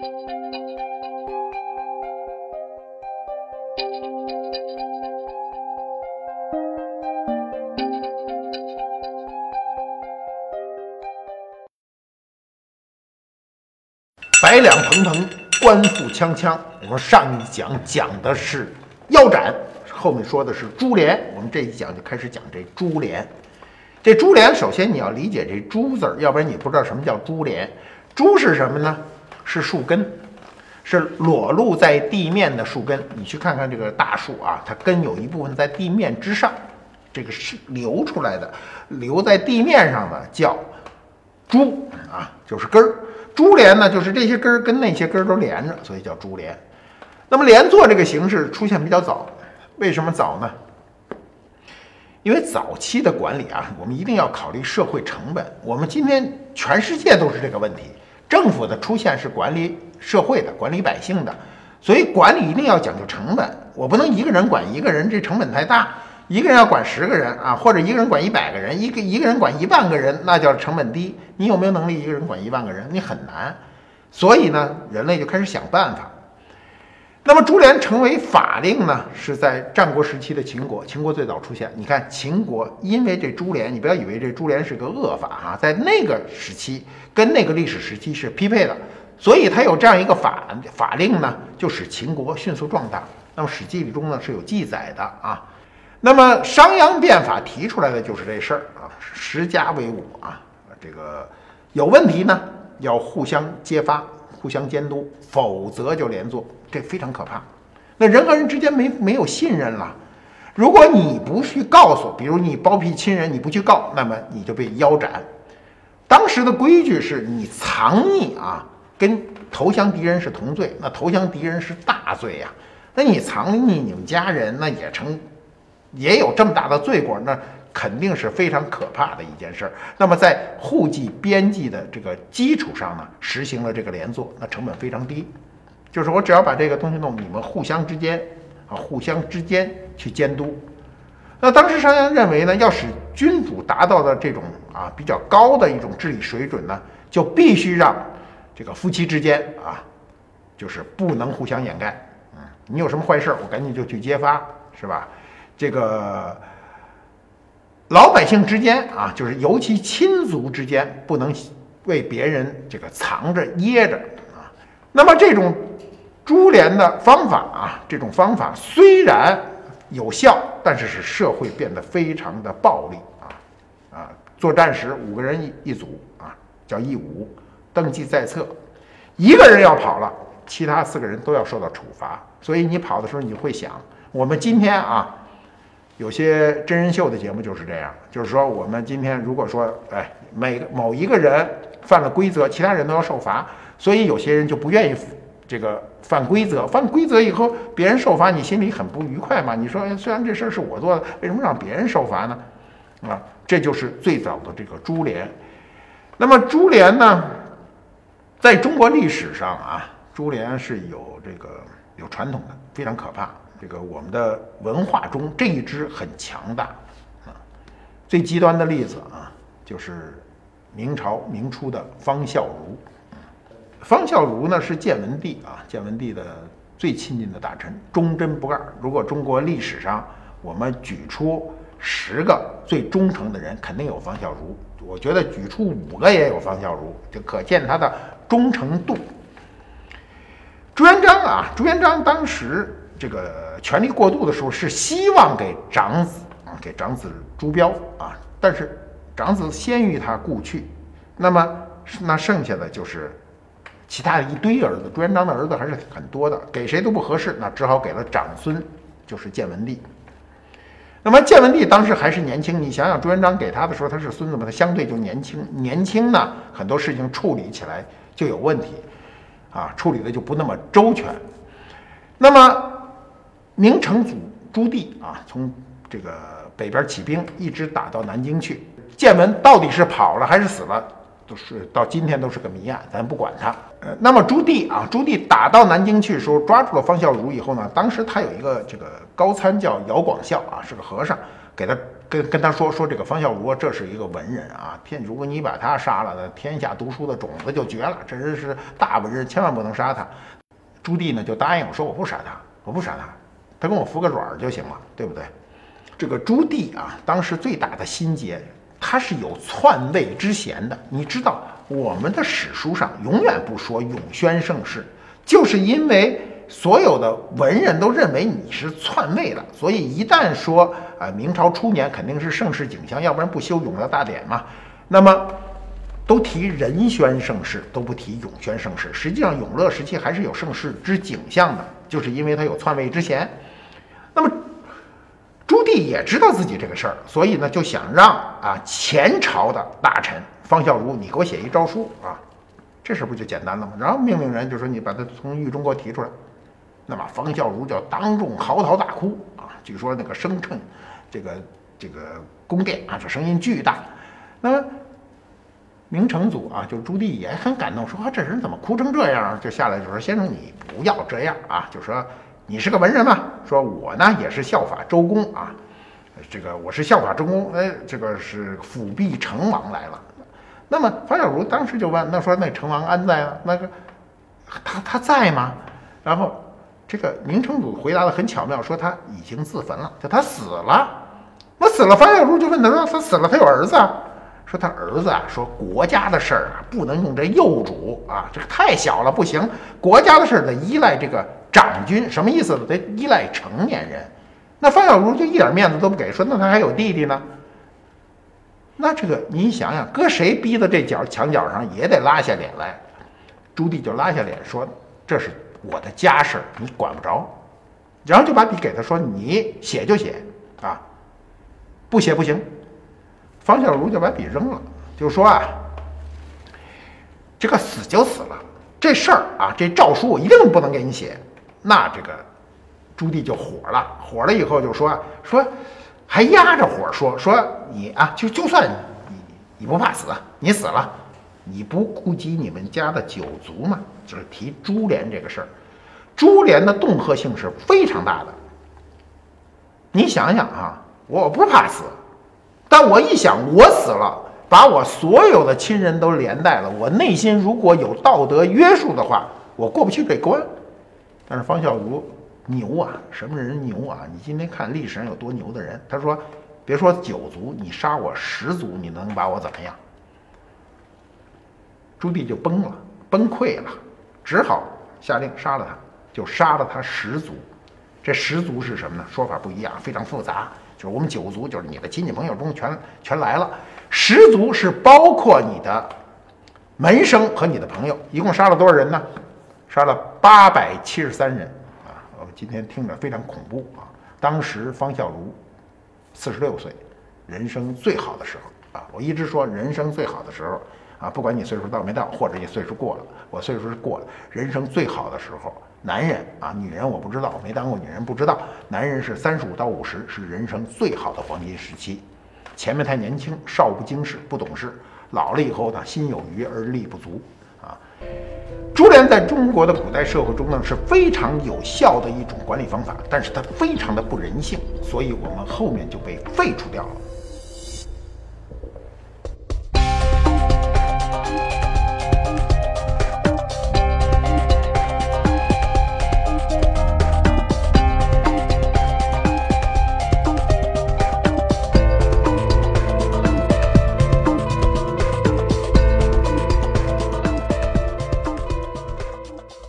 百两蓬蓬，官复锵锵。我们上一讲讲的是腰斩，后面说的是珠帘。我们这一讲就开始讲这珠帘。这珠帘，首先你要理解这“珠”字儿，要不然你不知道什么叫珠帘。珠是什么呢？是树根，是裸露在地面的树根。你去看看这个大树啊，它根有一部分在地面之上，这个是流出来的，留在地面上的叫株啊，就是根儿。株连呢，就是这些根儿跟那些根儿都连着，所以叫株连。那么连坐这个形式出现比较早，为什么早呢？因为早期的管理啊，我们一定要考虑社会成本。我们今天全世界都是这个问题，政府的出现是管理社会的、管理百姓的，所以管理一定要讲究成本。我不能一个人管一个人，这成本太大。一个人要管十个人啊，或者一个人管一百个人，一个一个人管一万个人，那叫成本低。你有没有能力一个人管一万个人？你很难。所以呢，人类就开始想办法。那么珠帘成为法令呢，是在战国时期的秦国，秦国最早出现。你看秦国，因为这珠帘，你不要以为这珠帘是个恶法啊，在那个时期跟那个历史时期是匹配的，所以它有这样一个法法令呢，就使秦国迅速壮大。那么《史记》中呢是有记载的啊。那么商鞅变法提出来的就是这事儿啊，十家为伍啊，这个有问题呢要互相揭发、互相监督，否则就连坐，这非常可怕。那人和人之间没没有信任了，如果你不去告诉，比如你包庇亲人，你不去告，那么你就被腰斩。当时的规矩是你藏匿啊，跟投降敌人是同罪，那投降敌人是大罪呀。那你藏匿你们家人，那也成。也有这么大的罪过，那肯定是非常可怕的一件事儿。那么在户籍编辑的这个基础上呢，实行了这个连坐，那成本非常低，就是我只要把这个东西弄，你们互相之间啊，互相之间去监督。那当时商鞅认为呢，要使君主达到的这种啊比较高的一种治理水准呢，就必须让这个夫妻之间啊，就是不能互相掩盖。嗯，你有什么坏事儿，我赶紧就去揭发，是吧？这个老百姓之间啊，就是尤其亲族之间，不能为别人这个藏着掖着啊。那么这种株连的方法啊，这种方法虽然有效，但是使社会变得非常的暴力啊啊！作战时五个人一一组啊，叫义武，登记在册，一个人要跑了，其他四个人都要受到处罚。所以你跑的时候，你会想，我们今天啊。有些真人秀的节目就是这样，就是说我们今天如果说，哎，每个某一个人犯了规则，其他人都要受罚，所以有些人就不愿意这个犯规则。犯规则以后，别人受罚，你心里很不愉快嘛？你说，虽然这事儿是我做的，为什么让别人受罚呢？啊，这就是最早的这个株连。那么株连呢，在中国历史上啊，株连是有这个有传统的，非常可怕。这个我们的文化中这一支很强大啊，最极端的例子啊，就是明朝明初的方孝孺。方孝孺呢是建文帝啊，建文帝的最亲近的大臣，忠贞不二。如果中国历史上我们举出十个最忠诚的人，肯定有方孝孺。我觉得举出五个也有方孝孺，就可见他的忠诚度。朱元璋啊，朱元璋当时这个。权力过度的时候是希望给长子啊，给长子朱标啊，但是长子先于他故去，那么那剩下的就是其他的一堆儿子。朱元璋的儿子还是很多的，给谁都不合适，那只好给了长孙，就是建文帝。那么建文帝当时还是年轻，你想想朱元璋给他的时候他是孙子嘛，他相对就年轻，年轻呢很多事情处理起来就有问题啊，处理的就不那么周全。那么。明成祖朱棣啊，从这个北边起兵，一直打到南京去。建文到底是跑了还是死了，都是到今天都是个谜案，咱不管他。呃，那么朱棣啊，朱棣打到南京去的时候，抓住了方孝孺以后呢，当时他有一个这个高参叫姚广孝啊，是个和尚，给他跟跟他说说这个方孝孺这是一个文人啊，天如果你把他杀了，那天下读书的种子就绝了。这人是大文人，千万不能杀他。朱棣呢就答应说我不杀他，我不杀他，他跟我服个软就行了，对不对？这个朱棣啊，当时最大的心结，他是有篡位之嫌的。你知道，我们的史书上永远不说永宣盛世，就是因为。所有的文人都认为你是篡位的，所以一旦说啊明朝初年肯定是盛世景象，要不然不修永乐大典嘛。那么都提仁宣盛世，都不提永宣盛世。实际上永乐时期还是有盛世之景象的，就是因为他有篡位之嫌。那么朱棣也知道自己这个事儿，所以呢就想让啊前朝的大臣方孝孺，你给我写一诏书啊，这事不就简单了吗？然后命令人就说你把他从狱中给我提出来。那么方孝孺就当众嚎啕大哭啊！据说那个声称，这个这个宫殿啊，这声音巨大。那明成祖啊，就朱棣也很感动，说啊这人怎么哭成这样？就下来就说：“先生，你不要这样啊！就说你是个文人嘛，说我呢也是效法周公啊，这个我是效法周公，哎，这个是辅弼成王来了。那么方孝如当时就问：那说那成王安在啊？那个他他在吗？然后。这个明成祖回答的很巧妙，说他已经自焚了，就他死了。那死了，方孝孺就问他说：“他死了，他有儿子？”啊？说他儿子啊，说国家的事儿啊，不能用这幼主啊，这个太小了，不行。国家的事儿得依赖这个长君，什么意思呢？得依赖成年人。那方小如就一点面子都不给，说那他还有弟弟呢。那这个你想想，搁谁逼到这角墙角上也得拉下脸来。朱棣就拉下脸说：“这是。”我的家事你管不着，然后就把笔给他说：“你写就写啊，不写不行。”方小如就把笔扔了，就说：“啊，这个死就死了，这事儿啊，这诏书我一定不能给你写。”那这个朱棣就火了，火了以后就说：“说还压着火说说你啊，就就算你你不怕死，你死了。”你不顾及你们家的九族吗？就是提株连这个事儿，株连的恫吓性是非常大的。你想想啊，我不怕死，但我一想我死了，把我所有的亲人都连带了，我内心如果有道德约束的话，我过不去这关。但是方孝孺牛啊，什么人牛啊？你今天看历史上有多牛的人？他说，别说九族，你杀我十族，你能把我怎么样？朱棣就崩了，崩溃了，只好下令杀了他，就杀了他十族。这十族是什么呢？说法不一样，非常复杂。就是我们九族，就是你的亲戚朋友中全全来了。十族是包括你的门生和你的朋友，一共杀了多少人呢？杀了八百七十三人啊！我们今天听着非常恐怖啊。当时方孝孺四十六岁，人生最好的时候啊！我一直说人生最好的时候。啊，不管你岁数到没到，或者你岁数过了，我岁数是过了。人生最好的时候，男人啊，女人我不知道，没当过女人不知道。男人是三十五到五十，是人生最好的黄金时期。前面太年轻，少不经事，不懂事；老了以后呢，心有余而力不足。啊，株连在中国的古代社会中呢，是非常有效的一种管理方法，但是它非常的不人性，所以我们后面就被废除掉了。